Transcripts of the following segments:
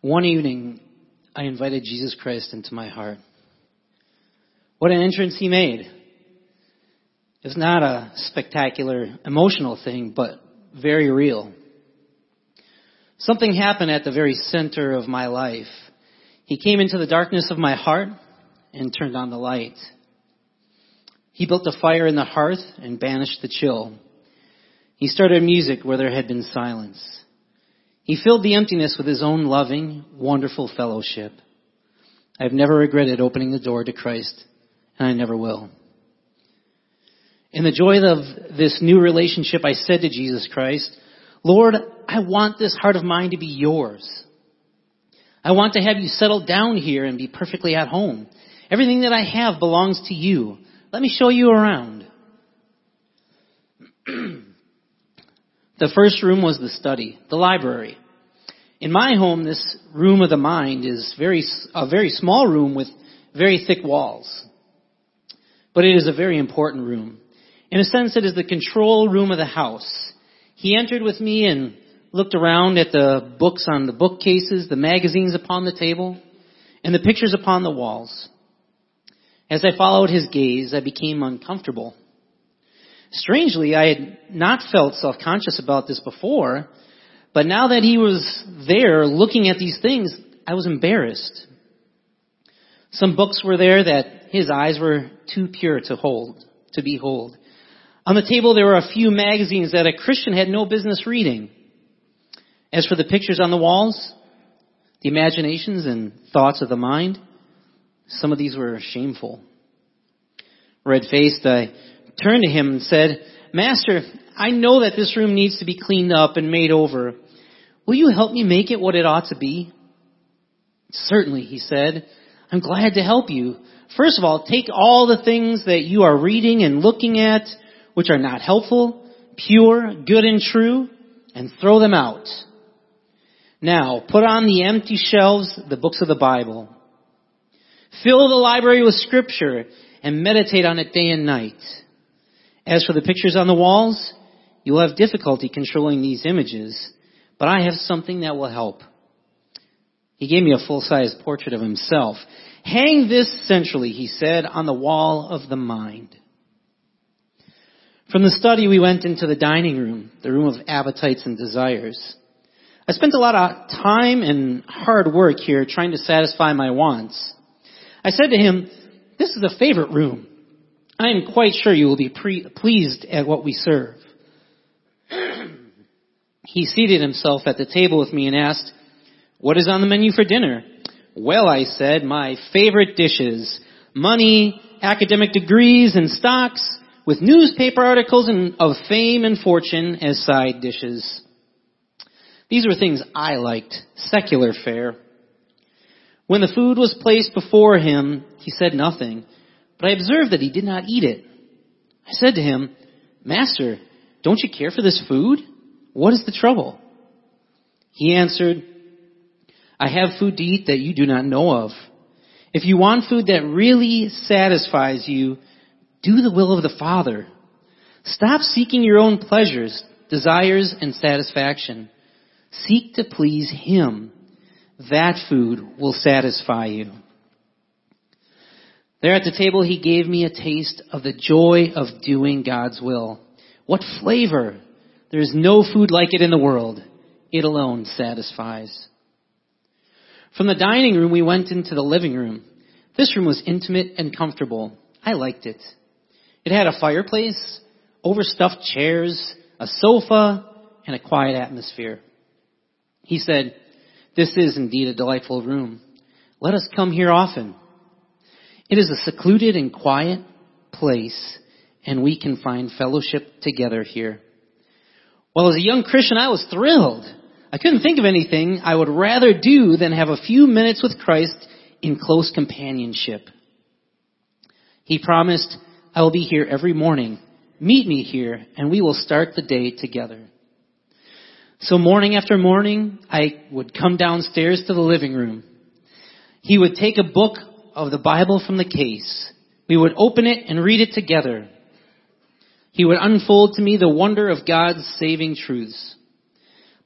One evening, I invited Jesus Christ into my heart. What an entrance he made. It's not a spectacular emotional thing, but very real. Something happened at the very center of my life. He came into the darkness of my heart and turned on the light. He built a fire in the hearth and banished the chill. He started music where there had been silence. He filled the emptiness with his own loving, wonderful fellowship. I have never regretted opening the door to Christ, and I never will. In the joy of this new relationship, I said to Jesus Christ, Lord, I want this heart of mine to be yours. I want to have you settle down here and be perfectly at home. Everything that I have belongs to you. Let me show you around. the first room was the study, the library. In my home, this room of the mind is very, a very small room with very thick walls. But it is a very important room. In a sense, it is the control room of the house. He entered with me and looked around at the books on the bookcases, the magazines upon the table, and the pictures upon the walls. As I followed his gaze, I became uncomfortable. Strangely, I had not felt self-conscious about this before, but now that he was there looking at these things, I was embarrassed. Some books were there that his eyes were too pure to hold, to behold. On the table there were a few magazines that a Christian had no business reading. As for the pictures on the walls, the imaginations and thoughts of the mind, some of these were shameful. Red faced, I turned to him and said, Master, I know that this room needs to be cleaned up and made over. Will you help me make it what it ought to be? Certainly, he said. I'm glad to help you. First of all, take all the things that you are reading and looking at, which are not helpful, pure, good and true, and throw them out. Now, put on the empty shelves the books of the Bible. Fill the library with scripture and meditate on it day and night. As for the pictures on the walls, you will have difficulty controlling these images, but I have something that will help. He gave me a full-size portrait of himself. Hang this centrally, he said, on the wall of the mind. From the study, we went into the dining room, the room of appetites and desires. I spent a lot of time and hard work here trying to satisfy my wants. I said to him, this is a favorite room. I am quite sure you will be pre- pleased at what we serve. he seated himself at the table with me and asked, what is on the menu for dinner? Well, I said, my favorite dishes. Money, academic degrees and stocks, with newspaper articles and of fame and fortune as side dishes. These were things I liked, secular fare. When the food was placed before him, he said nothing, but I observed that he did not eat it. I said to him, Master, don't you care for this food? What is the trouble? He answered, I have food to eat that you do not know of. If you want food that really satisfies you, do the will of the Father. Stop seeking your own pleasures, desires, and satisfaction. Seek to please Him. That food will satisfy you. There at the table, He gave me a taste of the joy of doing God's will. What flavor! There is no food like it in the world. It alone satisfies. From the dining room, we went into the living room. This room was intimate and comfortable. I liked it. It had a fireplace, overstuffed chairs, a sofa, and a quiet atmosphere. He said, this is indeed a delightful room. Let us come here often. It is a secluded and quiet place, and we can find fellowship together here. Well, as a young Christian, I was thrilled. I couldn't think of anything I would rather do than have a few minutes with Christ in close companionship. He promised, I will be here every morning. Meet me here and we will start the day together. So morning after morning, I would come downstairs to the living room. He would take a book of the Bible from the case. We would open it and read it together. He would unfold to me the wonder of God's saving truths.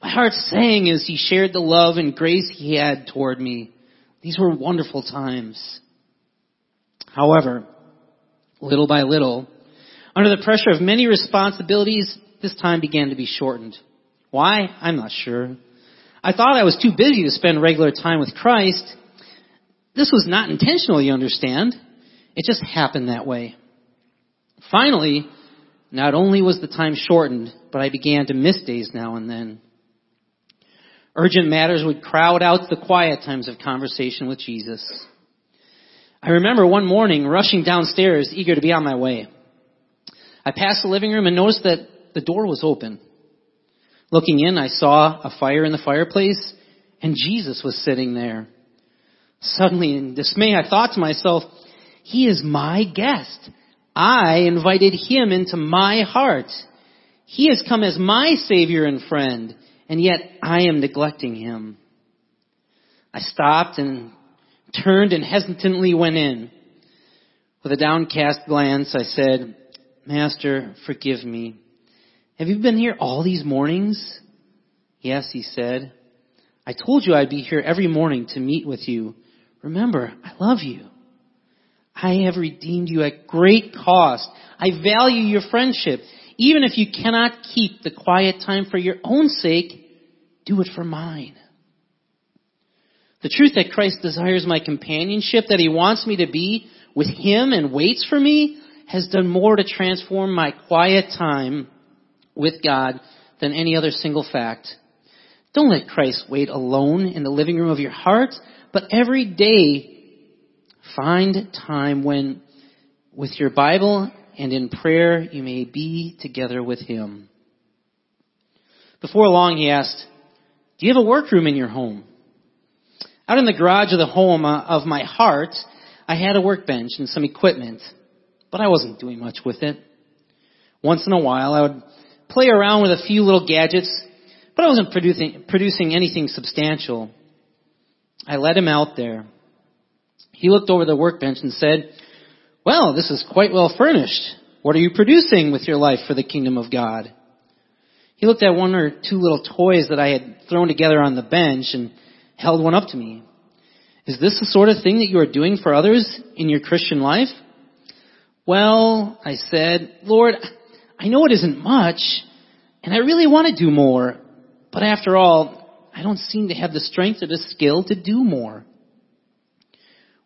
My heart sang as he shared the love and grace he had toward me. These were wonderful times. However, little by little, under the pressure of many responsibilities, this time began to be shortened. Why? I'm not sure. I thought I was too busy to spend regular time with Christ. This was not intentional, you understand. It just happened that way. Finally, not only was the time shortened, but I began to miss days now and then. Urgent matters would crowd out the quiet times of conversation with Jesus. I remember one morning rushing downstairs, eager to be on my way. I passed the living room and noticed that the door was open. Looking in, I saw a fire in the fireplace and Jesus was sitting there. Suddenly in dismay, I thought to myself, he is my guest. I invited him into my heart. He has come as my savior and friend, and yet I am neglecting him. I stopped and turned and hesitantly went in. With a downcast glance, I said, Master, forgive me. Have you been here all these mornings? Yes, he said. I told you I'd be here every morning to meet with you. Remember, I love you. I have redeemed you at great cost. I value your friendship. Even if you cannot keep the quiet time for your own sake, do it for mine. The truth that Christ desires my companionship, that He wants me to be with Him and waits for me, has done more to transform my quiet time with God than any other single fact. Don't let Christ wait alone in the living room of your heart, but every day find time when with your Bible and in prayer you may be together with Him. Before long he asked, do you have a workroom in your home? Out in the garage of the home uh, of my heart, I had a workbench and some equipment, but I wasn't doing much with it. Once in a while I would play around with a few little gadgets, but I wasn't producing, producing anything substantial. I let him out there. He looked over the workbench and said, well, this is quite well furnished. What are you producing with your life for the kingdom of God? He looked at one or two little toys that I had thrown together on the bench and held one up to me. Is this the sort of thing that you are doing for others in your Christian life? Well, I said, Lord, I know it isn't much, and I really want to do more, but after all, I don't seem to have the strength or the skill to do more.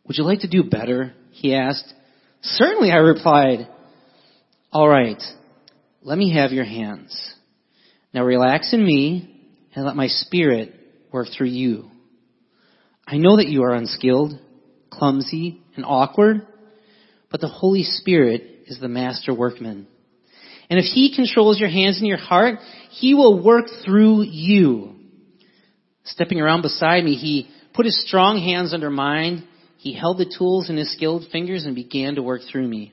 Would you like to do better? He asked. Certainly, I replied. All right, let me have your hands. Now relax in me and let my spirit work through you. I know that you are unskilled, clumsy, and awkward, but the Holy Spirit is the master workman. And if He controls your hands and your heart, He will work through you. Stepping around beside me, He put His strong hands under mine. He held the tools in His skilled fingers and began to work through me.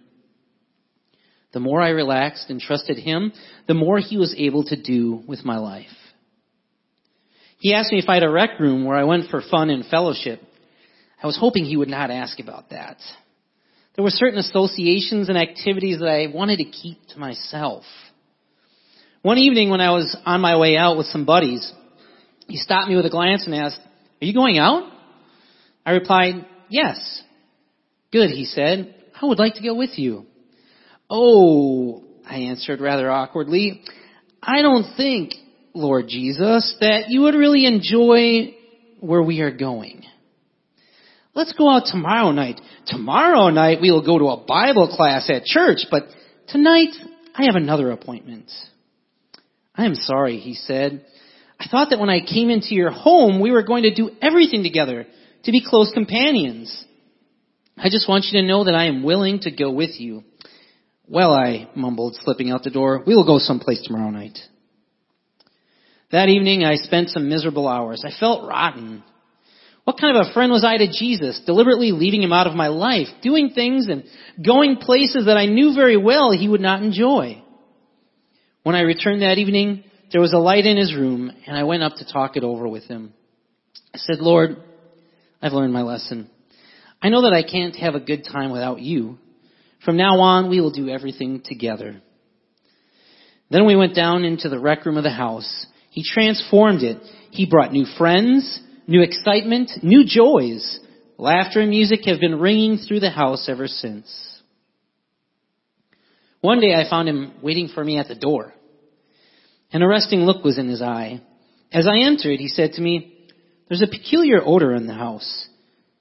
The more I relaxed and trusted Him, the more He was able to do with my life. He asked me if I had a rec room where I went for fun and fellowship. I was hoping he would not ask about that. There were certain associations and activities that I wanted to keep to myself. One evening when I was on my way out with some buddies, he stopped me with a glance and asked, are you going out? I replied, yes. Good, he said. I would like to go with you. Oh, I answered rather awkwardly, I don't think, Lord Jesus, that you would really enjoy where we are going. Let's go out tomorrow night. Tomorrow night we will go to a Bible class at church, but tonight I have another appointment. I am sorry, he said. I thought that when I came into your home, we were going to do everything together, to be close companions. I just want you to know that I am willing to go with you. Well, I mumbled, slipping out the door, we will go someplace tomorrow night. That evening I spent some miserable hours. I felt rotten. What kind of a friend was I to Jesus, deliberately leaving him out of my life, doing things and going places that I knew very well he would not enjoy? When I returned that evening, there was a light in his room and I went up to talk it over with him. I said, Lord, I've learned my lesson. I know that I can't have a good time without you. From now on, we will do everything together. Then we went down into the rec room of the house He transformed it. He brought new friends, new excitement, new joys. Laughter and music have been ringing through the house ever since. One day I found him waiting for me at the door. An arresting look was in his eye. As I entered, he said to me, There's a peculiar odor in the house.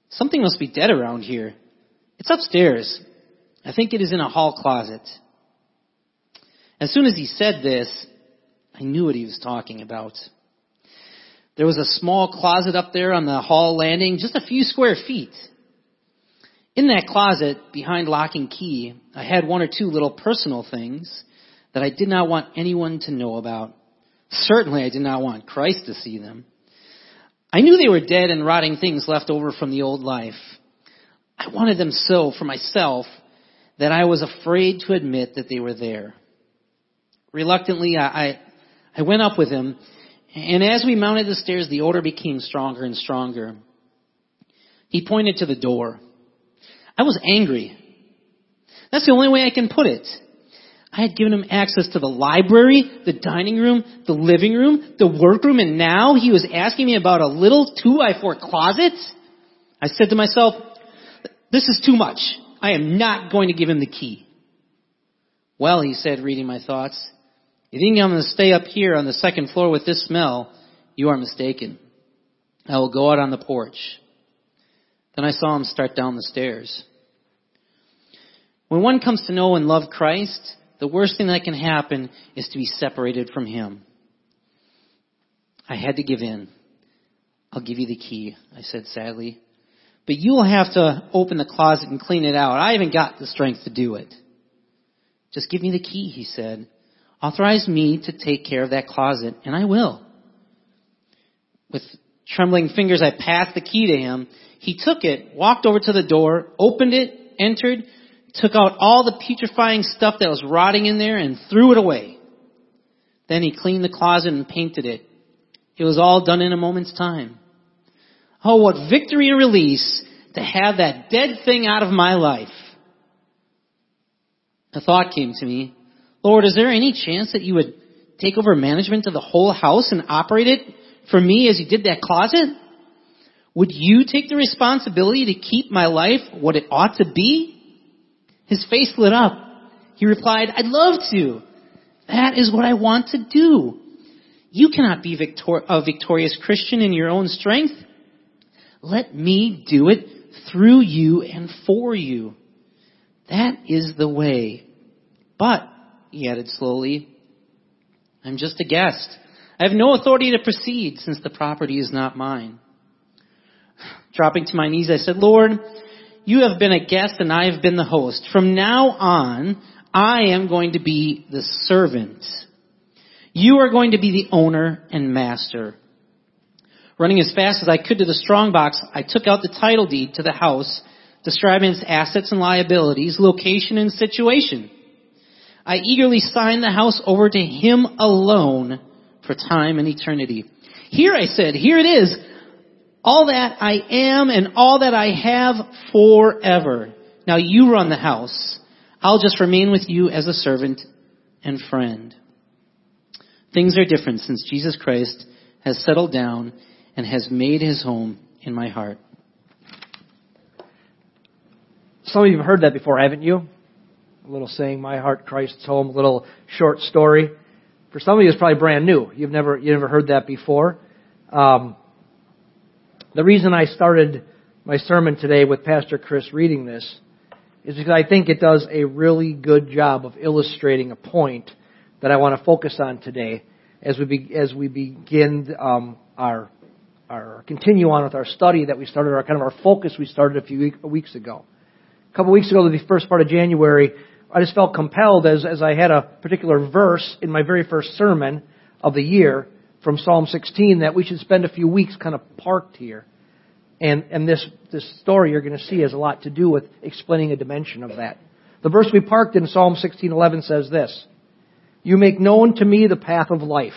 Something must be dead around here. It's upstairs. I think it is in a hall closet. As soon as he said this, I knew what he was talking about. There was a small closet up there on the hall landing, just a few square feet. In that closet, behind lock and key, I had one or two little personal things that I did not want anyone to know about. Certainly I did not want Christ to see them. I knew they were dead and rotting things left over from the old life. I wanted them so for myself that I was afraid to admit that they were there. Reluctantly, I, I went up with him, and as we mounted the stairs, the odor became stronger and stronger. He pointed to the door. I was angry. That's the only way I can put it. I had given him access to the library, the dining room, the living room, the workroom, and now he was asking me about a little two by four closet? I said to myself, this is too much. I am not going to give him the key. Well, he said, reading my thoughts, you think I'm going to stay up here on the second floor with this smell? You are mistaken. I will go out on the porch. Then I saw him start down the stairs. When one comes to know and love Christ, the worst thing that can happen is to be separated from Him. I had to give in. I'll give you the key, I said sadly. But you'll have to open the closet and clean it out. I haven't got the strength to do it. Just give me the key, he said. Authorize me to take care of that closet, and I will. With trembling fingers, I passed the key to him. He took it, walked over to the door, opened it, entered, took out all the putrefying stuff that was rotting in there and threw it away. Then he cleaned the closet and painted it. It was all done in a moment's time. Oh, what victory and release to have that dead thing out of my life. A thought came to me. Lord, is there any chance that you would take over management of the whole house and operate it for me as you did that closet? Would you take the responsibility to keep my life what it ought to be? His face lit up. He replied, I'd love to. That is what I want to do. You cannot be victor- a victorious Christian in your own strength. Let me do it through you and for you. That is the way. But, he added slowly, I'm just a guest. I have no authority to proceed since the property is not mine. Dropping to my knees, I said, Lord, you have been a guest and I have been the host. From now on, I am going to be the servant. You are going to be the owner and master. Running as fast as I could to the strong box, I took out the title deed to the house, describing its assets and liabilities, location and situation. I eagerly signed the house over to him alone for time and eternity. Here I said, here it is all that I am and all that I have forever. Now you run the house. I'll just remain with you as a servant and friend. Things are different since Jesus Christ has settled down and has made his home in my heart. Some of you have heard that before, haven't you? A little saying, "My heart, Christ's home." A little short story. For some of you, it's probably brand new. You've never you've never heard that before. Um, the reason I started my sermon today with Pastor Chris reading this is because I think it does a really good job of illustrating a point that I want to focus on today as we be, as we begin um, our our continue on with our study that we started our kind of our focus we started a few week, weeks ago. A couple weeks ago, the first part of January, I just felt compelled as as I had a particular verse in my very first sermon of the year from Psalm 16 that we should spend a few weeks kind of parked here. And, and this, this story you're going to see has a lot to do with explaining a dimension of that. The verse we parked in Psalm 16:11 says this: "You make known to me the path of life.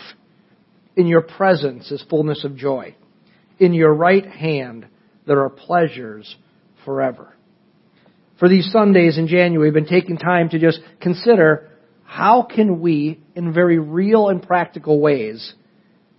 In your presence is fullness of joy. In your right hand there are pleasures forever." For these Sundays in January, we've been taking time to just consider how can we, in very real and practical ways,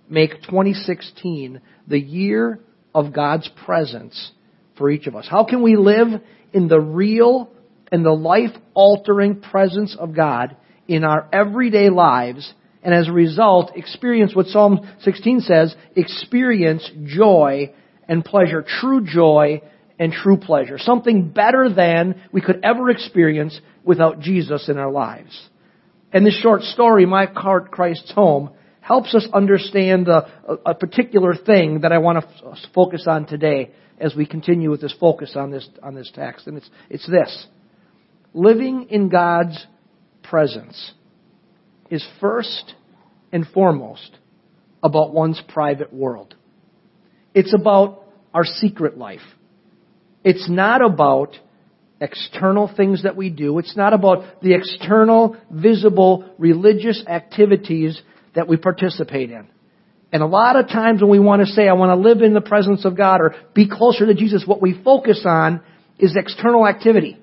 make 2016 the year of God's presence for each of us? How can we live in the real and the life altering presence of God in our everyday lives and as a result experience what Psalm 16 says, experience joy and pleasure, true joy and true pleasure. Something better than we could ever experience without Jesus in our lives. And this short story, My Heart Christ's Home, helps us understand a, a, particular thing that I want to f- focus on today as we continue with this focus on this, on this text. And it's, it's this. Living in God's presence is first and foremost about one's private world. It's about our secret life. It's not about external things that we do. It's not about the external, visible, religious activities that we participate in. And a lot of times when we want to say, I want to live in the presence of God or be closer to Jesus, what we focus on is external activity.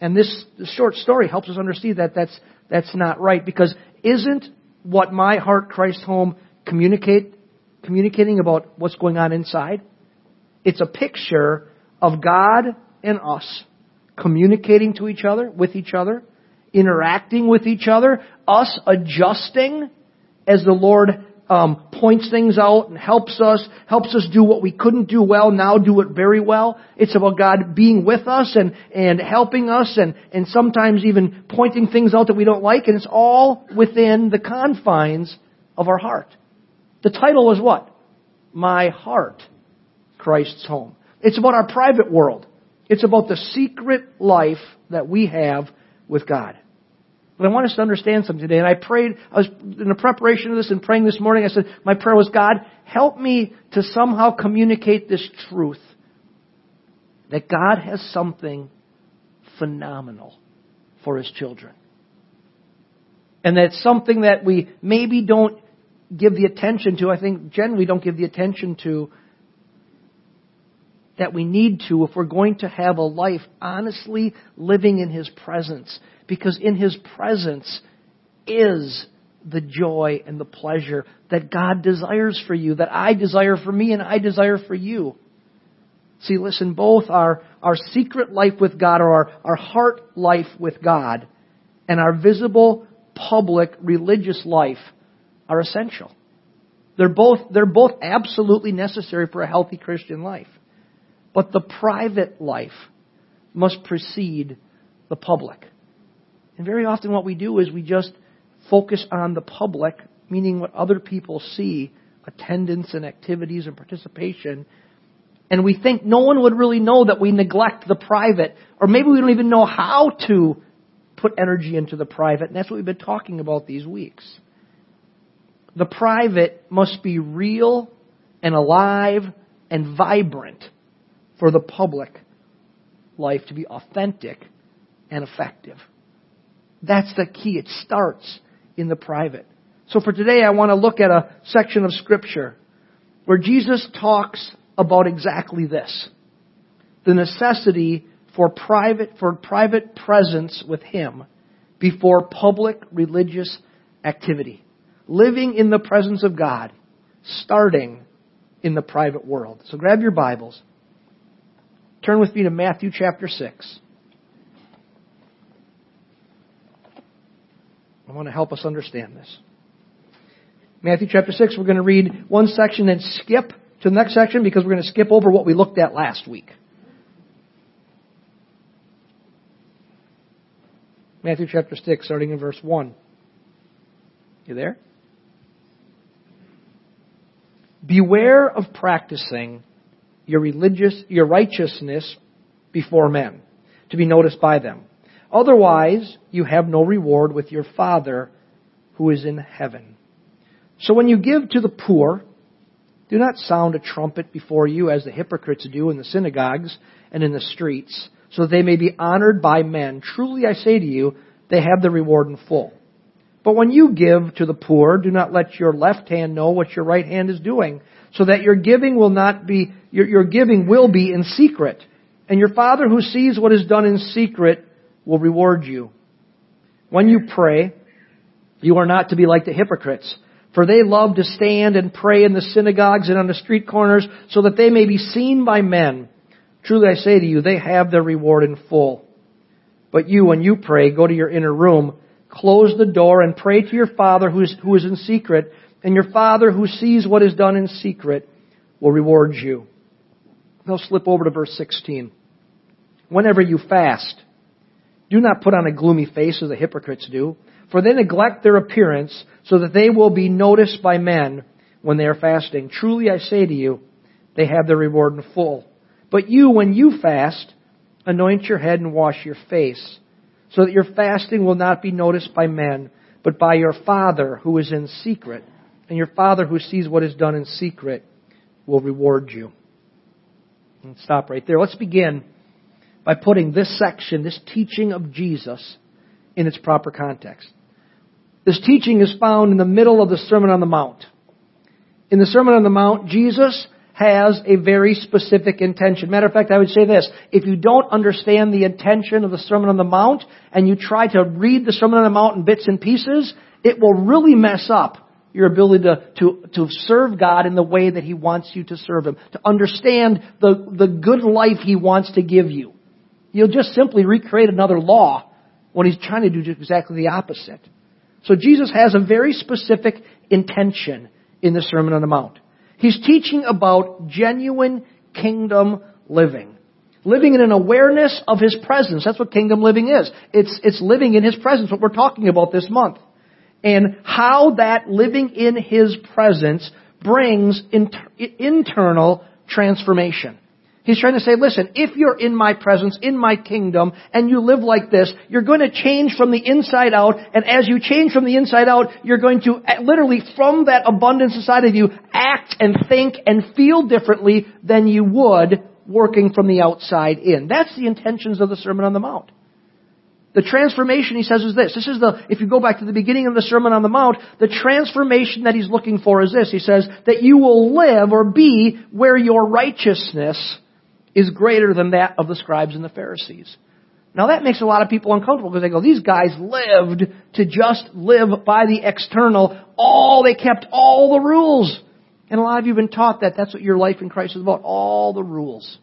And this, short story helps us understand that that's, that's not right because isn't what my heart Christ home communicate, communicating about what's going on inside? It's a picture of God and us communicating to each other, with each other, interacting with each other, us adjusting as the Lord um, points things out and helps us, helps us do what we couldn't do well, now do it very well. It's about God being with us and, and helping us and, and sometimes even pointing things out that we don't like, and it's all within the confines of our heart. The title was what? My Heart, Christ's Home. It's about our private world. It's about the secret life that we have with God. But I want us to understand something today. And I prayed, I was in the preparation of this and praying this morning, I said, my prayer was, God, help me to somehow communicate this truth. That God has something phenomenal for His children. And that's something that we maybe don't give the attention to. I think generally we don't give the attention to that we need to if we're going to have a life honestly living in His presence. Because in His presence is the joy and the pleasure that God desires for you, that I desire for me, and I desire for you. See, listen, both our, our secret life with God or our, our heart life with God and our visible public religious life are essential. They're both, they're both absolutely necessary for a healthy Christian life. But the private life must precede the public. And very often what we do is we just focus on the public, meaning what other people see, attendance and activities and participation, and we think no one would really know that we neglect the private, or maybe we don't even know how to put energy into the private, and that's what we've been talking about these weeks. The private must be real and alive and vibrant for the public life to be authentic and effective. That's the key. It starts in the private. So for today, I want to look at a section of Scripture where Jesus talks about exactly this. The necessity for private, for private presence with Him before public religious activity. Living in the presence of God, starting in the private world. So grab your Bibles Turn with me to Matthew chapter 6. I want to help us understand this. Matthew chapter 6, we're going to read one section and skip to the next section because we're going to skip over what we looked at last week. Matthew chapter 6, starting in verse 1. You there? Beware of practicing your religious, your righteousness before men, to be noticed by them. Otherwise, you have no reward with your Father who is in heaven. So when you give to the poor, do not sound a trumpet before you as the hypocrites do in the synagogues and in the streets, so that they may be honored by men. Truly I say to you, they have the reward in full. But when you give to the poor, do not let your left hand know what your right hand is doing, so that your giving will not be, your, your giving will be in secret. And your Father who sees what is done in secret will reward you. When you pray, you are not to be like the hypocrites, For they love to stand and pray in the synagogues and on the street corners so that they may be seen by men. Truly I say to you, they have their reward in full. But you, when you pray, go to your inner room, close the door and pray to your Father who is, who is in secret, and your Father who sees what is done in secret will reward you. Now slip over to verse 16. Whenever you fast, do not put on a gloomy face as the hypocrites do, for they neglect their appearance so that they will be noticed by men when they are fasting. Truly I say to you, they have their reward in full. But you, when you fast, anoint your head and wash your face, so that your fasting will not be noticed by men, but by your Father who is in secret. And your Father who sees what is done in secret will reward you. And stop right there. Let's begin by putting this section, this teaching of Jesus, in its proper context. This teaching is found in the middle of the Sermon on the Mount. In the Sermon on the Mount, Jesus has a very specific intention. Matter of fact, I would say this. If you don't understand the intention of the Sermon on the Mount and you try to read the Sermon on the Mount in bits and pieces, it will really mess up your ability to, to, to serve God in the way that He wants you to serve Him, to understand the, the good life He wants to give you. You'll just simply recreate another law when He's trying to do exactly the opposite. So Jesus has a very specific intention in the Sermon on the Mount. He's teaching about genuine kingdom living. Living in an awareness of His presence. That's what kingdom living is. It's, it's living in His presence, what we're talking about this month. And how that living in His presence brings inter- internal transformation. He's trying to say, listen, if you're in my presence, in my kingdom, and you live like this, you're going to change from the inside out, and as you change from the inside out, you're going to eh, literally, from that abundance inside of you, act and think and feel differently than you would working from the outside in. That's the intentions of the Sermon on the Mount. The transformation, he says, is this. This is the, if you go back to the beginning of the Sermon on the Mount, the transformation that he's looking for is this. He says, that you will live or be where your righteousness is greater than that of the scribes and the Pharisees. Now that makes a lot of people uncomfortable because they go, these guys lived to just live by the external. All, they kept all the rules. And a lot of you have been taught that that's what your life in Christ is about. All the rules.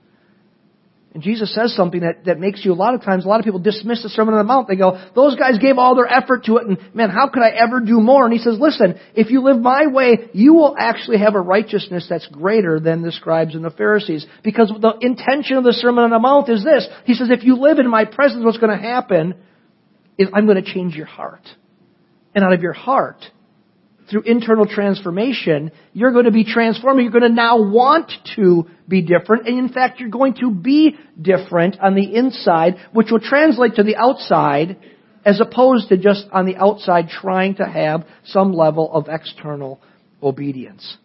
And Jesus says something that, that makes you, a lot of times, a lot of people dismiss the Sermon on the Mount. They go, those guys gave all their effort to it, and man, how could I ever do more? And he says, listen, if you live my way, you will actually have a righteousness that's greater than the scribes and the Pharisees. Because the intention of the Sermon on the Mount is this. He says, if you live in my presence, what's going to happen is I'm going to change your heart. And out of your heart, through internal transformation, you're going to be transformed. You're going to now want to be different. And in fact, you're going to be different on the inside, which will translate to the outside as opposed to just on the outside trying to have some level of external obedience.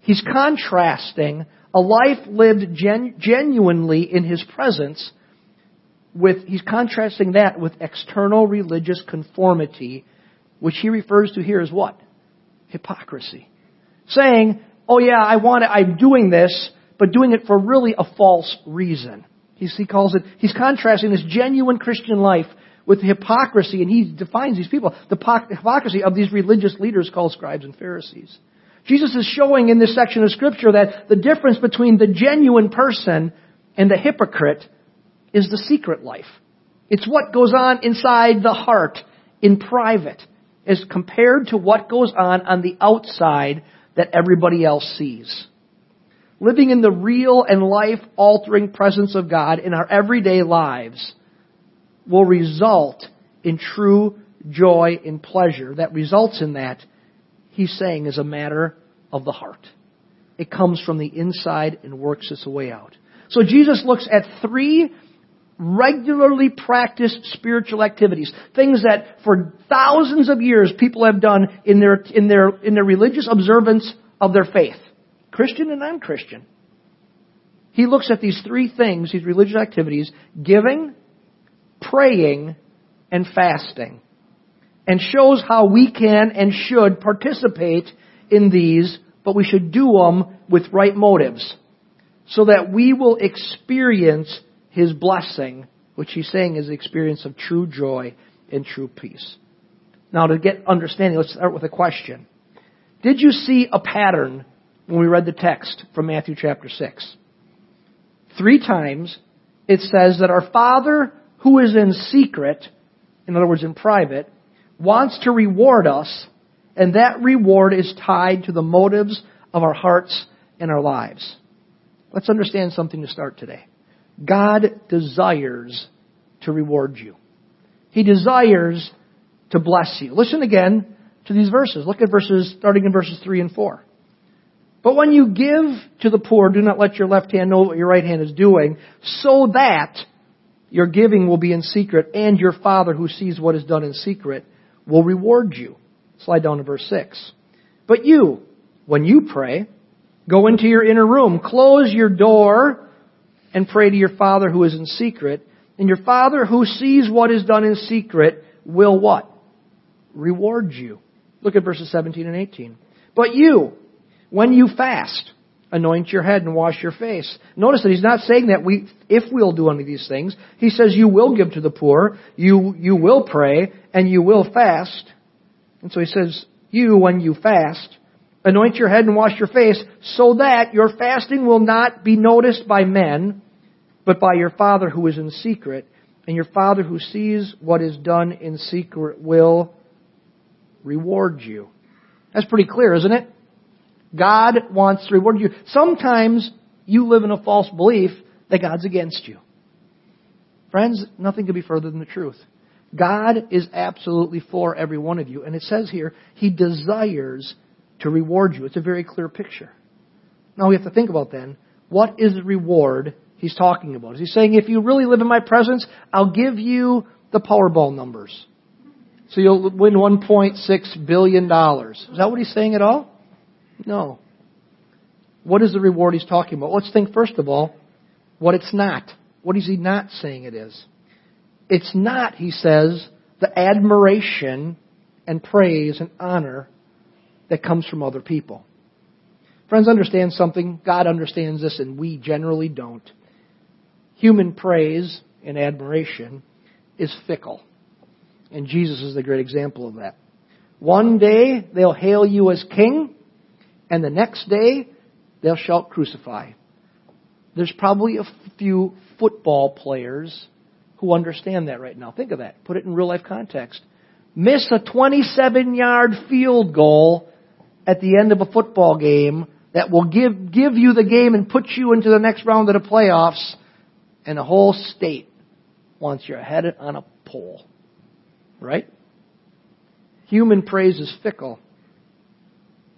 He's contrasting a life lived gen- genuinely in his presence with, he's contrasting that with external religious conformity, which he refers to here as what? Hypocrisy. Saying, oh yeah, I want it, I'm doing this, but doing it for really a false reason. He's, he calls it, he's contrasting this genuine Christian life with hypocrisy, and he defines these people, the hypocrisy of these religious leaders called scribes and Pharisees. Jesus is showing in this section of scripture that the difference between the genuine person and the hypocrite is the secret life. It's what goes on inside the heart in private as compared to what goes on on the outside that everybody else sees. Living in the real and life altering presence of God in our everyday lives will result in true joy and pleasure that results in that, he's saying, is a matter of the heart. It comes from the inside and works its way out. So Jesus looks at three regularly practiced spiritual activities, things that for thousands of years people have done in their, in their, in their religious observance of their faith. Christian and non-Christian. He looks at these three things, these religious activities, giving, praying, and fasting, and shows how we can and should participate in these, but we should do them with right motives, so that we will experience his blessing, which he's saying is the experience of true joy and true peace. Now, to get understanding, let's start with a question. Did you see a pattern when we read the text from Matthew chapter 6? Three times it says that our Father who is in secret, in other words, in private, wants to reward us, and that reward is tied to the motives of our hearts and our lives. Let's understand something to start today. God desires to reward you. He desires to bless you. Listen again to these verses. Look at verses, starting in verses 3 and 4. But when you give to the poor, do not let your left hand know what your right hand is doing, so that your giving will be in secret, and your Father who sees what is done in secret will reward you. Slide down to verse 6. But you, when you pray, go into your inner room, close your door, and pray to your Father who is in secret, and your Father who sees what is done in secret will what? Reward you. Look at verses 17 and 18. But you, when you fast, anoint your head and wash your face. Notice that he's not saying that we, if we'll do any of these things, he says you will give to the poor, you, you will pray, and you will fast. And so he says, you, when you fast, anoint your head and wash your face, so that your fasting will not be noticed by men, but by your Father who is in secret, and your Father who sees what is done in secret will reward you. That's pretty clear, isn't it? God wants to reward you. Sometimes you live in a false belief that God's against you. Friends, nothing could be further than the truth. God is absolutely for every one of you. And it says here, He desires to reward you. It's a very clear picture. Now we have to think about then, what is the reward he's talking about? Is he saying, if you really live in my presence, I'll give you the Powerball numbers. So you'll win $1.6 billion. Is that what he's saying at all? No. What is the reward he's talking about? Let's think first of all what it's not. What is he not saying it is? It's not, he says, the admiration and praise and honor that comes from other people. Friends, understand something. God understands this, and we generally don't. Human praise and admiration is fickle. And Jesus is the great example of that. One day they'll hail you as king, and the next day they'll shout crucify. There's probably a few football players who understand that right now. Think of that. Put it in real life context. Miss a 27 yard field goal at the end of a football game that will give, give you the game and put you into the next round of the playoffs, and the whole state wants your head on a pole. Right? Human praise is fickle.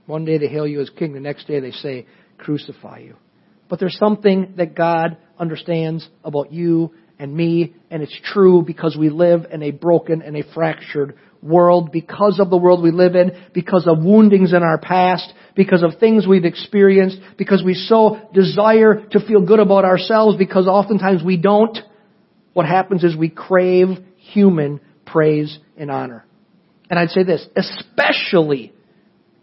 One day they hail you as king, the next day they say, crucify you. But there's something that God understands about you and me, and it's true because we live in a broken and a fractured world, because of the world we live in, because of woundings in our past, because of things we've experienced, because we so desire to feel good about ourselves, because oftentimes we don't. What happens is we crave human praise and honor. And I'd say this, especially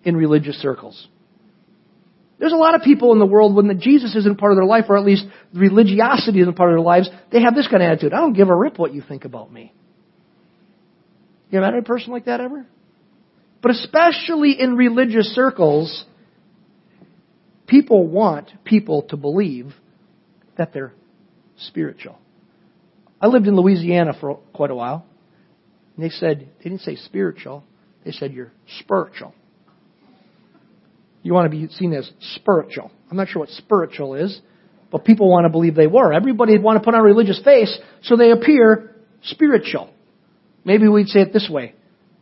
in religious circles. There's a lot of people in the world when the Jesus isn't part of their life, or at least religiosity isn't part of their lives, they have this kind of attitude. I don't give a rip what you think about me. You ever met a person like that ever? But especially in religious circles, people want people to believe that they're spiritual. I lived in Louisiana for quite a while. And they said, they didn't say spiritual, they said you're spiritual. You want to be seen as spiritual. I'm not sure what spiritual is, but people want to believe they were. Everybody want to put on a religious face so they appear spiritual. Maybe we'd say it this way.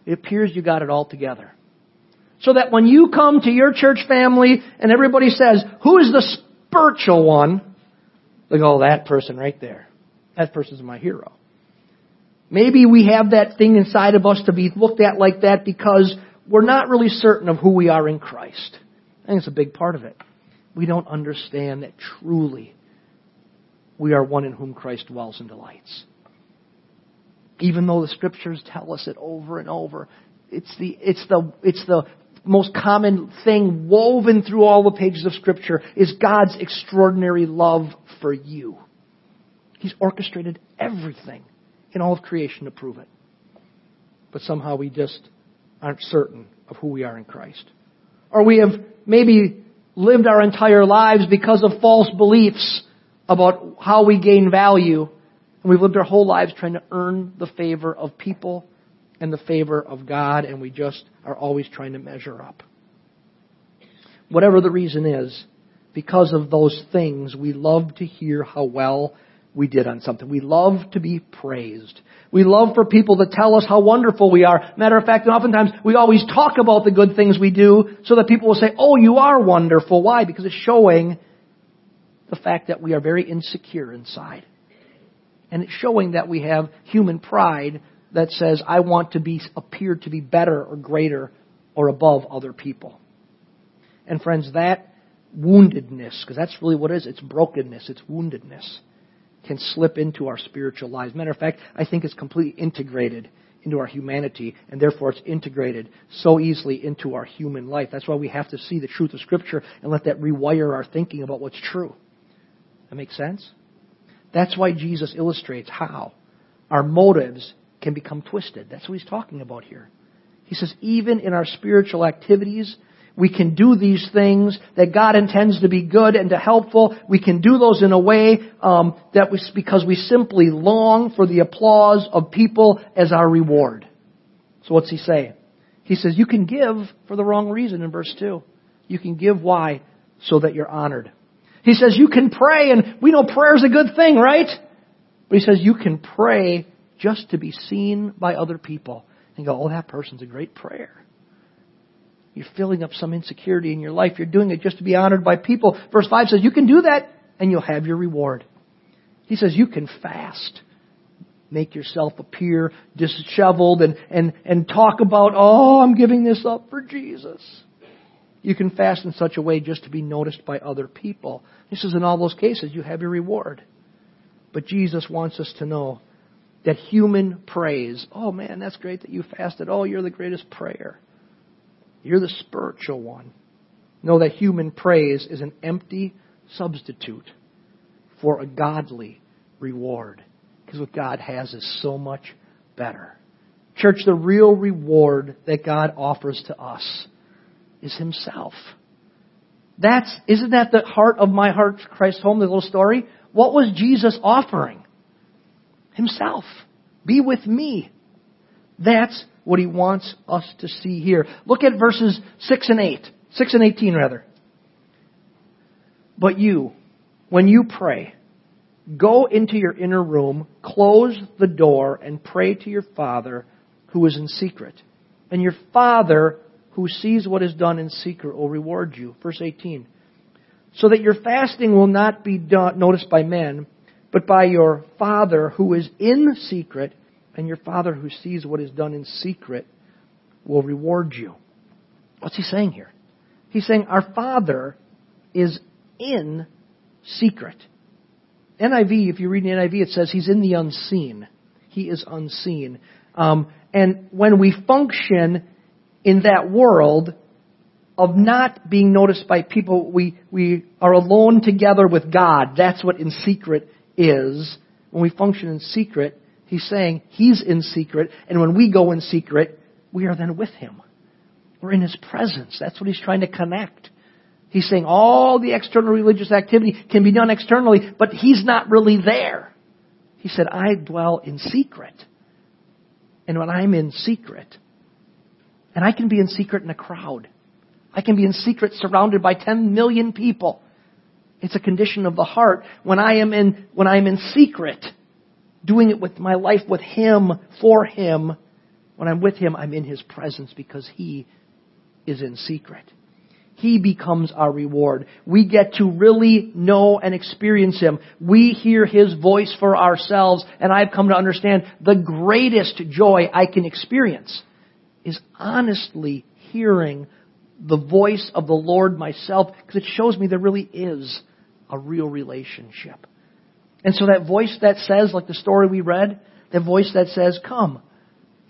It appears you got it all together. So that when you come to your church family and everybody says, who is the spiritual one? They go, oh, that person right there. That person's my hero. Maybe we have that thing inside of us to be looked at like that because we're not really certain of who we are in Christ. I think it's a big part of it. We don't understand that truly we are one in whom Christ dwells and delights. Even though the scriptures tell us it over and over, it's the, it's the, it's the most common thing woven through all the pages of scripture is God's extraordinary love for you. He's orchestrated everything in all of creation to prove it. But somehow we just aren't certain of who we are in Christ. Or we have maybe lived our entire lives because of false beliefs about how we gain value. And we've lived our whole lives trying to earn the favor of people and the favor of God, and we just are always trying to measure up. Whatever the reason is, because of those things, we love to hear how well we did on something. We love to be praised. We love for people to tell us how wonderful we are. Matter of fact, and oftentimes we always talk about the good things we do so that people will say, oh, you are wonderful. Why? Because it's showing the fact that we are very insecure inside. And it's showing that we have human pride that says, I want to be, appear to be better or greater or above other people. And friends, that woundedness, because that's really what it is, it's brokenness, it's woundedness can slip into our spiritual lives. Matter of fact, I think it's completely integrated into our humanity, and therefore it's integrated so easily into our human life. That's why we have to see the truth of Scripture and let that rewire our thinking about what's true. That makes sense? That's why Jesus illustrates how our motives can become twisted. That's what he's talking about here. He says, even in our spiritual activities, we can do these things that God intends to be good and to helpful. We can do those in a way um, that was because we simply long for the applause of people as our reward. So what's he say? He says you can give for the wrong reason in verse two. You can give why so that you're honored. He says you can pray, and we know prayer is a good thing, right? But he says you can pray just to be seen by other people and go, oh, that person's a great prayer. You're filling up some insecurity in your life. You're doing it just to be honored by people. Verse 5 says, You can do that and you'll have your reward. He says, You can fast. Make yourself appear disheveled and, and, and talk about, Oh, I'm giving this up for Jesus. You can fast in such a way just to be noticed by other people. He says, In all those cases, you have your reward. But Jesus wants us to know that human praise, oh man, that's great that you fasted. Oh, you're the greatest prayer. You're the spiritual one. Know that human praise is an empty substitute for a godly reward. Because what God has is so much better. Church, the real reward that God offers to us is Himself. That's, isn't that the heart of my heart, Christ home, the little story? What was Jesus offering? Himself. Be with me. That's what he wants us to see here. Look at verses 6 and 8. 6 and 18 rather. But you, when you pray, go into your inner room, close the door, and pray to your Father who is in secret. And your Father who sees what is done in secret will reward you. Verse 18. So that your fasting will not be done, noticed by men, but by your Father who is in secret, and your Father who sees what is done in secret will reward you. What's he saying here? He's saying our Father is in secret. NIV, if you read the NIV, it says he's in the unseen. He is unseen. Um, and when we function in that world of not being noticed by people, we, we are alone together with God. That's what in secret is. When we function in secret, He's saying He's in secret, and when we go in secret, we are then with Him. We're in His presence. That's what He's trying to connect. He's saying all the external religious activity can be done externally, but He's not really there. He said, I dwell in secret. And when I'm in secret, and I can be in secret in a crowd, I can be in secret surrounded by 10 million people. It's a condition of the heart. When I am in, when I am in secret, doing it with my life with Him, for Him. When I'm with Him, I'm in His presence because He is in secret. He becomes our reward. We get to really know and experience Him. We hear His voice for ourselves, and I've come to understand the greatest joy I can experience is honestly hearing the voice of the Lord myself, because it shows me there really is a real relationship. And so that voice that says, like the story we read, that voice that says, come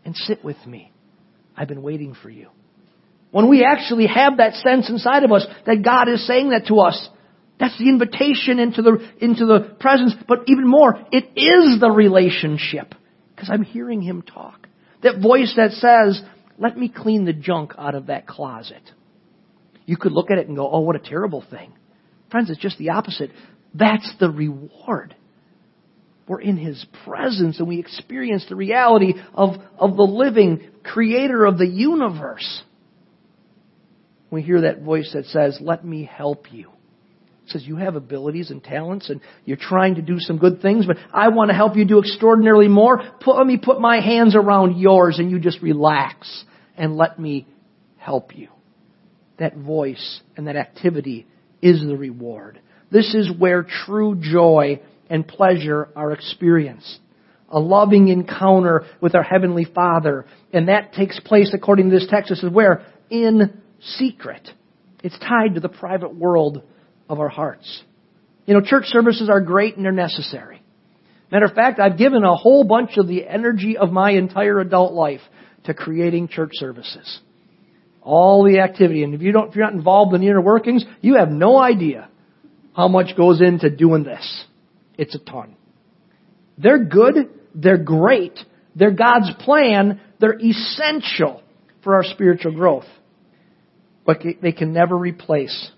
and sit with me. I've been waiting for you. When we actually have that sense inside of us that God is saying that to us, that's the invitation into the, into the presence. But even more, it is the relationship. Because I'm hearing Him talk. That voice that says, let me clean the junk out of that closet. You could look at it and go, oh, what a terrible thing. Friends, it's just the opposite. That's the reward. We're in His presence and we experience the reality of, of the living creator of the universe. We hear that voice that says, let me help you. It says you have abilities and talents and you're trying to do some good things, but I want to help you do extraordinarily more. Put, let me put my hands around yours and you just relax and let me help you. That voice and that activity is the reward. This is where true joy and pleasure are experienced. A loving encounter with our Heavenly Father. And that takes place, according to this text, this is where? In secret. It's tied to the private world of our hearts. You know, church services are great and they're necessary. Matter of fact, I've given a whole bunch of the energy of my entire adult life to creating church services. All the activity. And if you don't, if you're not involved in the inner workings, you have no idea how much goes into doing this. It's a ton. They're good. They're great. They're God's plan. They're essential for our spiritual growth. But they can never replace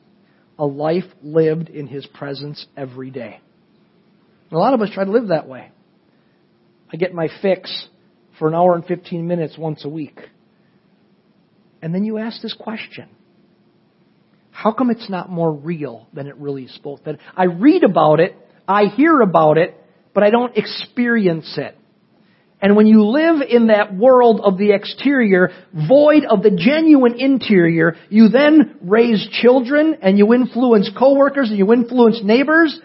a life lived in His presence every day. A lot of us try to live that way. I get my fix for an hour and 15 minutes once a week. And then you ask this question How come it's not more real than it really is supposed to? I read about it, I hear about it, but I don't experience it. And when you live in that world of the exterior, void of the genuine interior, you then raise children and you influence coworkers and you influence neighbors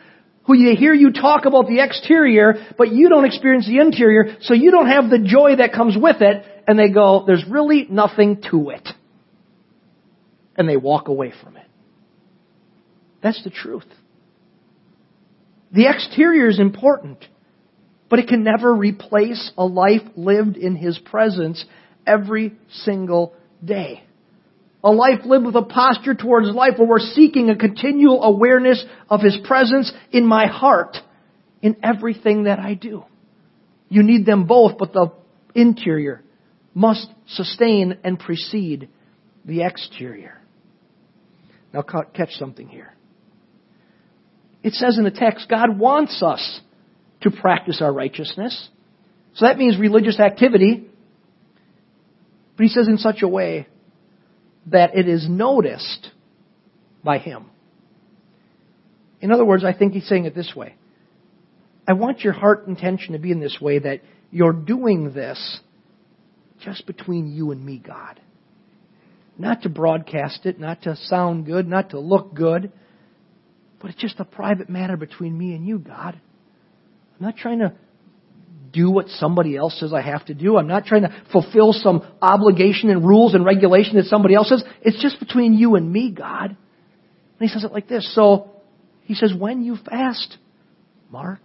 who you hear you talk about the exterior, but you don't experience the interior, so you don't have the joy that comes with it, and they go, there's really nothing to it. And they walk away from it. That's the truth. The exterior is important. But it can never replace a life lived in His presence every single day. A life lived with a posture towards life where we're seeking a continual awareness of His presence in my heart, in everything that I do. You need them both, but the interior must sustain and precede the exterior. Now catch something here. It says in the text, God wants us to practice our righteousness. So that means religious activity. But he says in such a way that it is noticed by him. In other words, I think he's saying it this way. I want your heart intention to be in this way that you're doing this just between you and me, God. Not to broadcast it, not to sound good, not to look good, but it's just a private matter between me and you, God. I'm not trying to do what somebody else says I have to do. I'm not trying to fulfill some obligation and rules and regulation that somebody else says. It's just between you and me, God. And he says it like this. So he says, when you fast, Mark,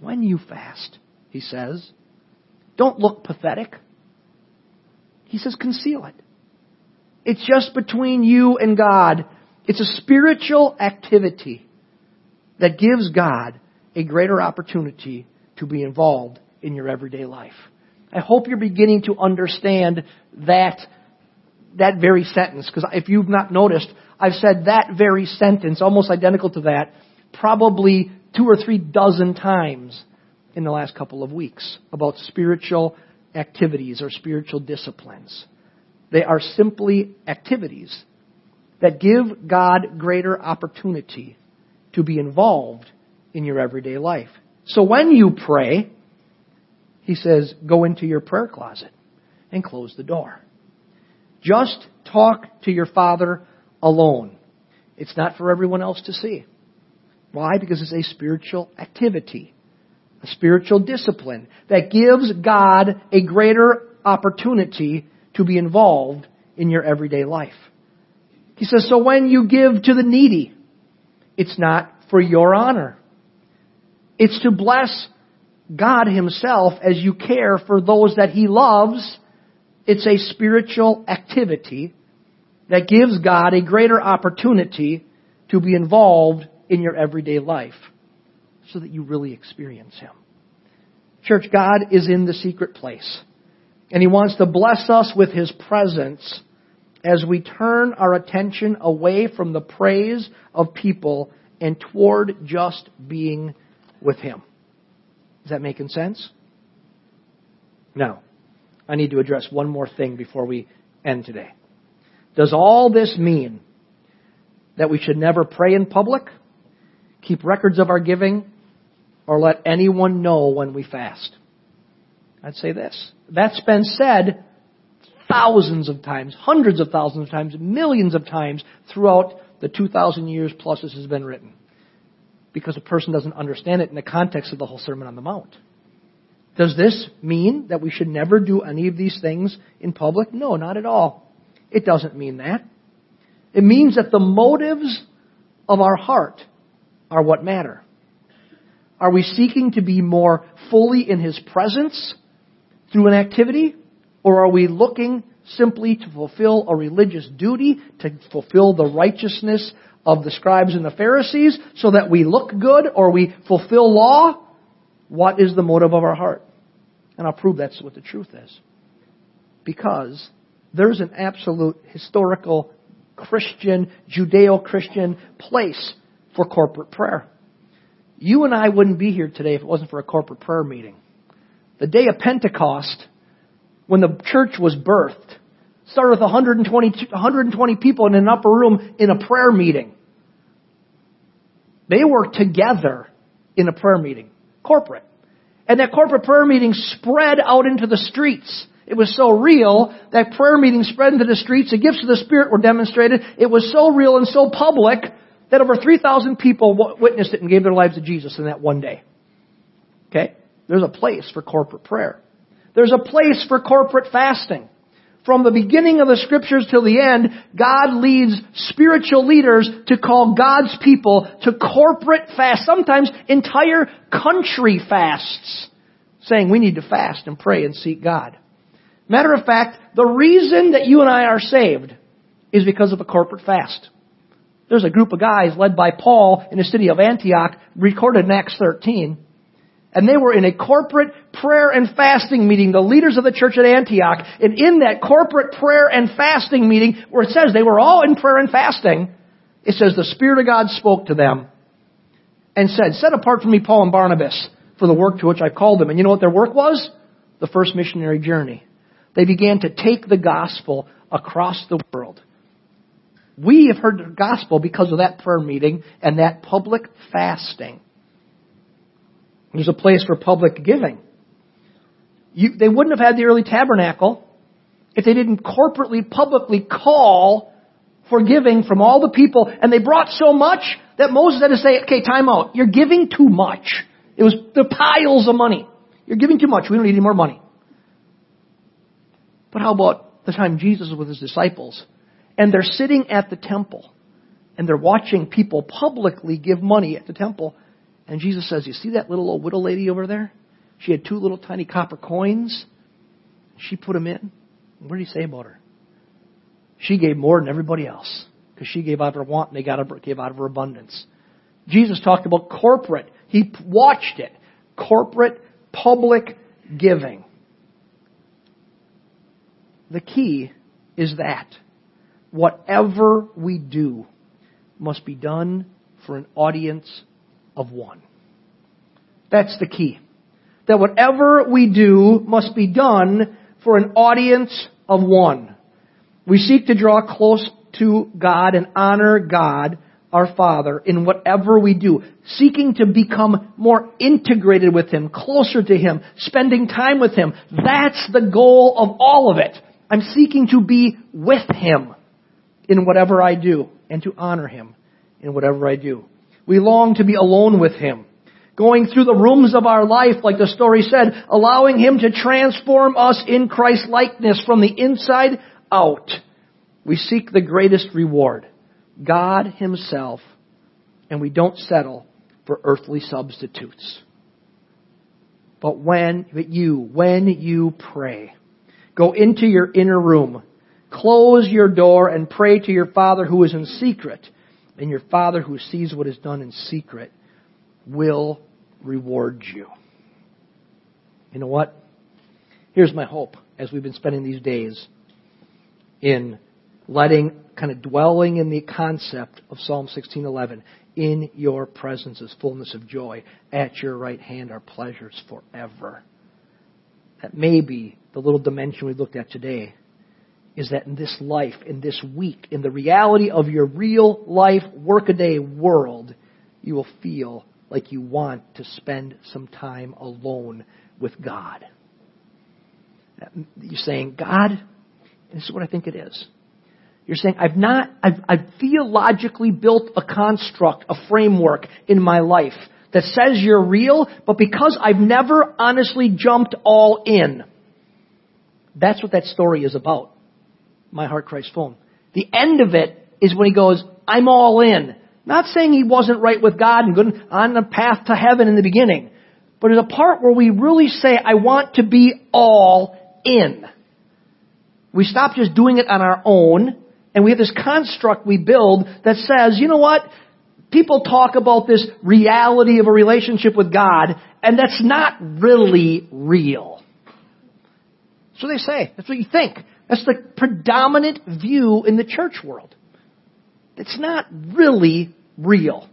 when you fast, he says, don't look pathetic. He says, conceal it. It's just between you and God. It's a spiritual activity that gives God a greater opportunity to be involved in your everyday life. I hope you're beginning to understand that, that very sentence, because if you've not noticed, I've said that very sentence, almost identical to that, probably two or three dozen times in the last couple of weeks about spiritual activities or spiritual disciplines. They are simply activities that give God greater opportunity to be involved in your everyday life. So when you pray, he says, go into your prayer closet and close the door. Just talk to your Father alone. It's not for everyone else to see. Why? Because it's a spiritual activity, a spiritual discipline that gives God a greater opportunity to be involved in your everyday life. He says, so when you give to the needy, it's not for your honor. It's to bless God Himself as you care for those that He loves. It's a spiritual activity that gives God a greater opportunity to be involved in your everyday life so that you really experience Him. Church, God is in the secret place. And He wants to bless us with His presence as we turn our attention away from the praise of people and toward just being with Him. Is that making sense? Now, I need to address one more thing before we end today. Does all this mean that we should never pray in public, keep records of our giving, or let anyone know when we fast? I'd say this. That's been said thousands of times, hundreds of thousands of times, millions of times throughout the 2,000 years plus this has been written. Because a person doesn't understand it in the context of the whole Sermon on the Mount. Does this mean that we should never do any of these things in public? No, not at all. It doesn't mean that. It means that the motives of our heart are what matter. Are we seeking to be more fully in His presence through an activity? Or are we looking simply to fulfill a religious duty, to fulfill the righteousness of the scribes and the Pharisees so that we look good or we fulfill law? What is the motive of our heart? And I'll prove that's what the truth is. Because there's an absolute historical Christian, Judeo Christian place for corporate prayer. You and I wouldn't be here today if it wasn't for a corporate prayer meeting. The day of Pentecost, when the church was birthed, started with 120, 120 people in an upper room in a prayer meeting. They were together in a prayer meeting, corporate. And that corporate prayer meeting spread out into the streets. It was so real that prayer meeting spread into the streets. The gifts of the Spirit were demonstrated. It was so real and so public that over 3,000 people witnessed it and gave their lives to Jesus in that one day. Okay? There's a place for corporate prayer. There's a place for corporate fasting. From the beginning of the scriptures till the end, God leads spiritual leaders to call God's people to corporate fast, sometimes entire country fasts, saying we need to fast and pray and seek God. Matter of fact, the reason that you and I are saved is because of a corporate fast. There's a group of guys led by Paul in the city of Antioch, recorded in Acts 13. And they were in a corporate prayer and fasting meeting, the leaders of the church at Antioch. And in that corporate prayer and fasting meeting, where it says they were all in prayer and fasting, it says the Spirit of God spoke to them and said, Set apart for me Paul and Barnabas for the work to which I've called them. And you know what their work was? The first missionary journey. They began to take the gospel across the world. We have heard the gospel because of that prayer meeting and that public fasting. There's a place for public giving. You, they wouldn't have had the early tabernacle if they didn't corporately, publicly call for giving from all the people, and they brought so much that Moses had to say, okay, time out. You're giving too much. It was the piles of money. You're giving too much. We don't need any more money. But how about the time Jesus was with his disciples and they're sitting at the temple and they're watching people publicly give money at the temple and Jesus says, You see that little old widow lady over there? She had two little tiny copper coins. She put them in. What did he say about her? She gave more than everybody else because she gave out of her want and they got gave out of her abundance. Jesus talked about corporate. He watched it. Corporate, public giving. The key is that whatever we do must be done for an audience of one. That's the key. That whatever we do must be done for an audience of one. We seek to draw close to God and honor God, our Father, in whatever we do. Seeking to become more integrated with Him, closer to Him, spending time with Him. That's the goal of all of it. I'm seeking to be with Him in whatever I do and to honor Him in whatever I do. We long to be alone with Him. Going through the rooms of our life, like the story said, allowing Him to transform us in Christ's likeness from the inside out. We seek the greatest reward, God Himself, and we don't settle for earthly substitutes. But when you, when you pray, Go into your inner room. Close your door and pray to your Father who is in secret. And your Father who sees what is done in secret will reward you. You know what? Here's my hope as we've been spending these days in letting, kind of dwelling in the concept of Psalm 16:11. In your presence is fullness of joy. At your right hand are pleasures forever. That may be the little dimension we looked at today is that in this life, in this week, in the reality of your real life, workaday world, you will feel like you want to spend some time alone with God. You're saying, God, this is what I think it is. You're saying, I've not, I've, I've theologically built a construct, a framework in my life that says you're real, but because I've never honestly jumped all in, that's what that story is about. My Heart Christ's Home. The end of it is when he goes, I'm all in. Not saying he wasn't right with God and good on the path to heaven in the beginning, but there's a part where we really say, I want to be all in. We stop just doing it on our own, and we have this construct we build that says, you know what? People talk about this reality of a relationship with God, and that's not really real. What they say. That's what you think. That's the predominant view in the church world. It's not really real.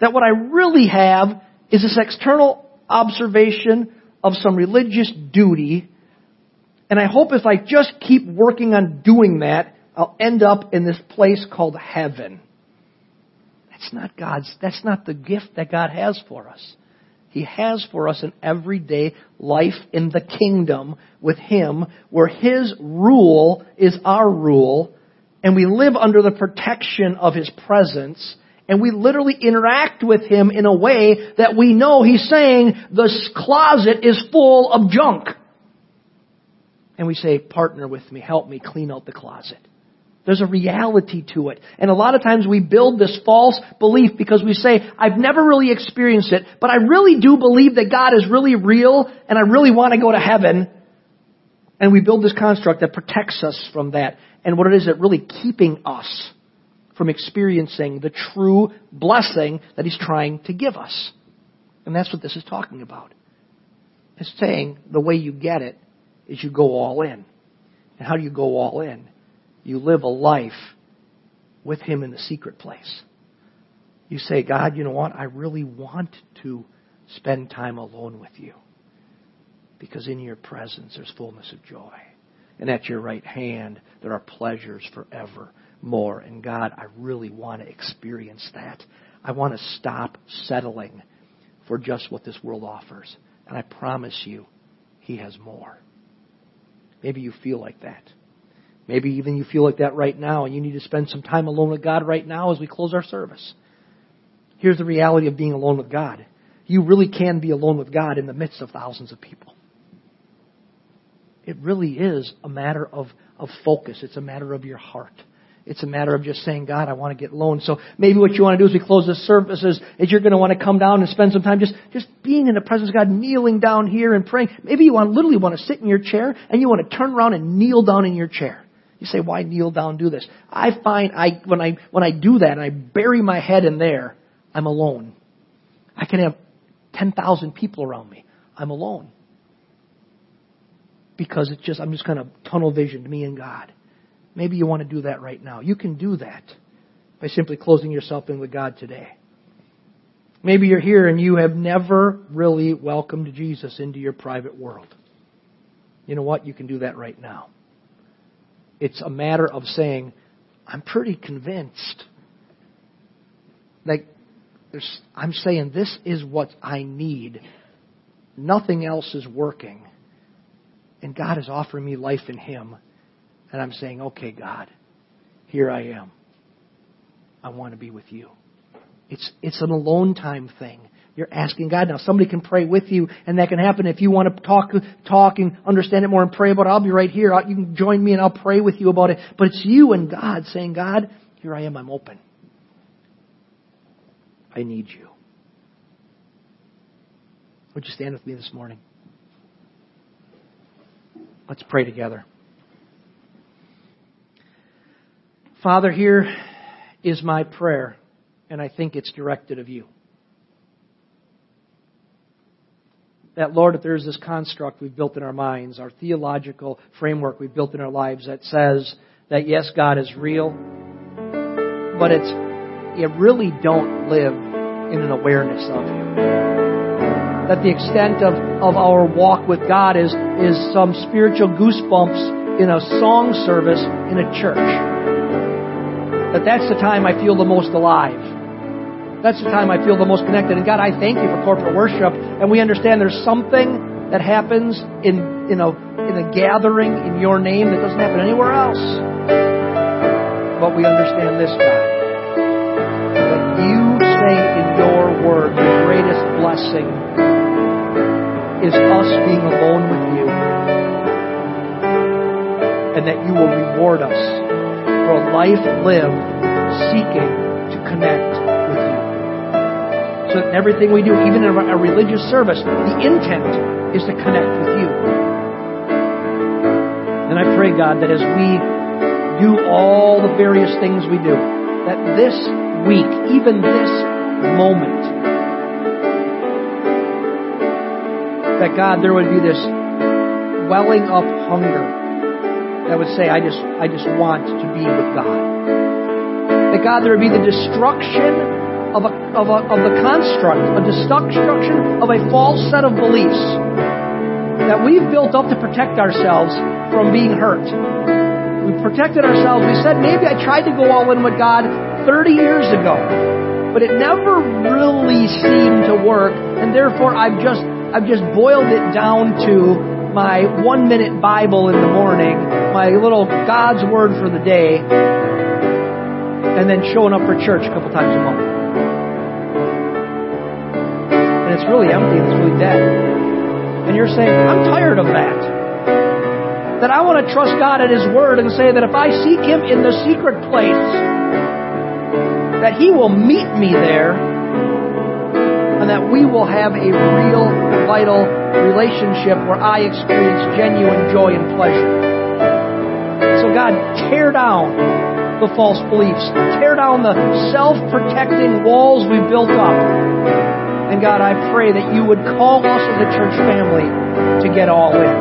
That what I really have is this external observation of some religious duty, and I hope if I just keep working on doing that, I'll end up in this place called heaven. That's not God's, that's not the gift that God has for us. He has for us an everyday life in the kingdom with Him where His rule is our rule and we live under the protection of His presence and we literally interact with Him in a way that we know He's saying the closet is full of junk. And we say, partner with me, help me clean out the closet. There's a reality to it. And a lot of times we build this false belief because we say, I've never really experienced it, but I really do believe that God is really real and I really want to go to heaven. And we build this construct that protects us from that. And what it is, it really keeping us from experiencing the true blessing that He's trying to give us. And that's what this is talking about. It's saying the way you get it is you go all in. And how do you go all in? You live a life with Him in the secret place. You say, God, you know what? I really want to spend time alone with you. Because in your presence there's fullness of joy. And at your right hand there are pleasures forevermore. And God, I really want to experience that. I want to stop settling for just what this world offers. And I promise you, He has more. Maybe you feel like that. Maybe even you feel like that right now and you need to spend some time alone with God right now as we close our service. Here's the reality of being alone with God. You really can be alone with God in the midst of thousands of people. It really is a matter of, of focus. It's a matter of your heart. It's a matter of just saying, God, I want to get alone. So maybe what you want to do as we close this service is, is you're going to want to come down and spend some time just, just being in the presence of God, kneeling down here and praying. Maybe you want, literally want to sit in your chair and you want to turn around and kneel down in your chair. You say, why kneel down, do this? I find I, when I, when I do that and I bury my head in there, I'm alone. I can have 10,000 people around me. I'm alone. Because it's just, I'm just kind of tunnel visioned, me and God. Maybe you want to do that right now. You can do that by simply closing yourself in with God today. Maybe you're here and you have never really welcomed Jesus into your private world. You know what? You can do that right now. It's a matter of saying, I'm pretty convinced. Like, I'm saying this is what I need. Nothing else is working. And God is offering me life in Him. And I'm saying, okay, God, here I am. I want to be with you. It's, it's an alone time thing. You're asking God. Now somebody can pray with you and that can happen. If you want to talk, talk and understand it more and pray about it, I'll be right here. You can join me and I'll pray with you about it. But it's you and God saying, God, here I am, I'm open. I need you. Would you stand with me this morning? Let's pray together. Father, here is my prayer, and I think it's directed of you. That, Lord, if there's this construct we've built in our minds, our theological framework we've built in our lives that says that yes, God is real, but it's you really don't live in an awareness of Him. That the extent of, of our walk with God is, is some spiritual goosebumps in a song service in a church. That that's the time I feel the most alive. That's the time I feel the most connected. And God, I thank you for corporate worship. And we understand there's something that happens in, in, a, in a gathering in your name that doesn't happen anywhere else. But we understand this, God. That you say in your word the greatest blessing is us being alone with you. And that you will reward us for a life lived seeking to connect so that everything we do, even in a religious service, the intent is to connect with you. And I pray, God, that as we do all the various things we do, that this week, even this moment, that God, there would be this welling up hunger that would say, I just, I just want to be with God. That God, there would be the destruction of, a, of, the construct, a destruction of a false set of beliefs that we've built up to protect ourselves from being hurt. We protected ourselves. We said, maybe I tried to go all in with God 30 years ago, but it never really seemed to work, and therefore I've just, I've just boiled it down to my one minute Bible in the morning, my little God's Word for the day, and then showing up for church a couple times a month and it's really empty and it's really dead. And you're saying, I'm tired of that. That I want to trust God at His Word and say that if I seek Him in the secret place, that He will meet me there and that we will have a real, vital relationship where I experience genuine joy and pleasure. So, God, tear down the false beliefs, tear down the self protecting walls we built up and God, I pray that you would call us as a church family to get all in.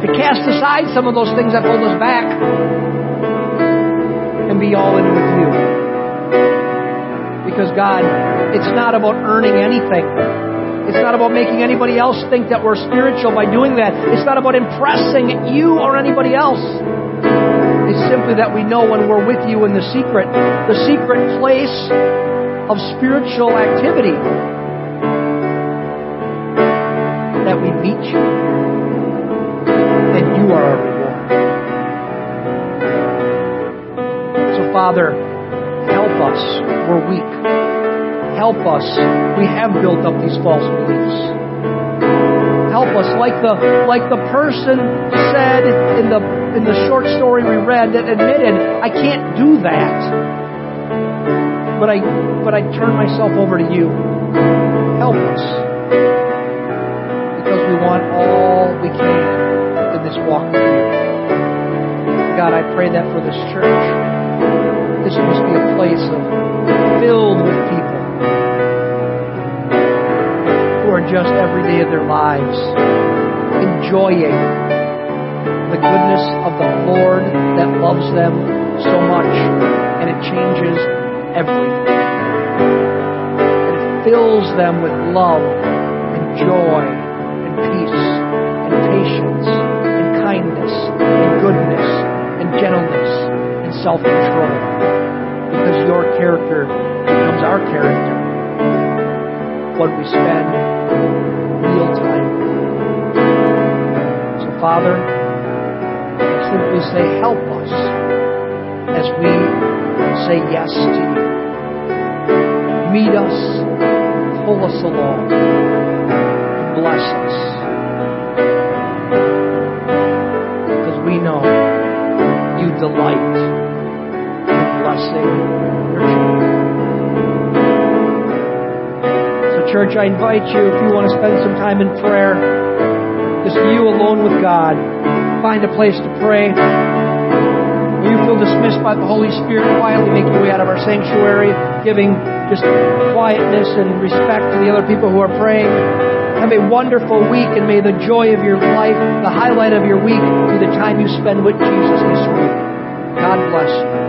To cast aside some of those things that hold us back and be all in with you. Because God, it's not about earning anything. It's not about making anybody else think that we're spiritual by doing that. It's not about impressing you or anybody else. It's simply that we know when we're with you in the secret, the secret place of spiritual activity that we meet you and you are our reward. So, Father, help us. We're weak. Help us. We have built up these false beliefs. Help us, like the like the person said in the in the short story we read that admitted, I can't do that but I but I turn myself over to you. Help us. Because we want all we can in this walk with you. God, I pray that for this church. This must be a place of filled with people who are just every day of their lives enjoying the goodness of the Lord that loves them so much and it changes everything. It fills them with love and joy and peace and patience and kindness and goodness and gentleness and self control. Because your character becomes our character What we spend real time. So, Father, simply say, help us as we say yes to you meet us, pull us along, bless us. Because we know you delight in blessing your children. So, church, I invite you, if you want to spend some time in prayer, just you alone with God, find a place to pray you feel dismissed by the Holy Spirit, quietly make your way out of our sanctuary, giving just quietness and respect to the other people who are praying. Have a wonderful week, and may the joy of your life, the highlight of your week, be the time you spend with Jesus this week. God bless you.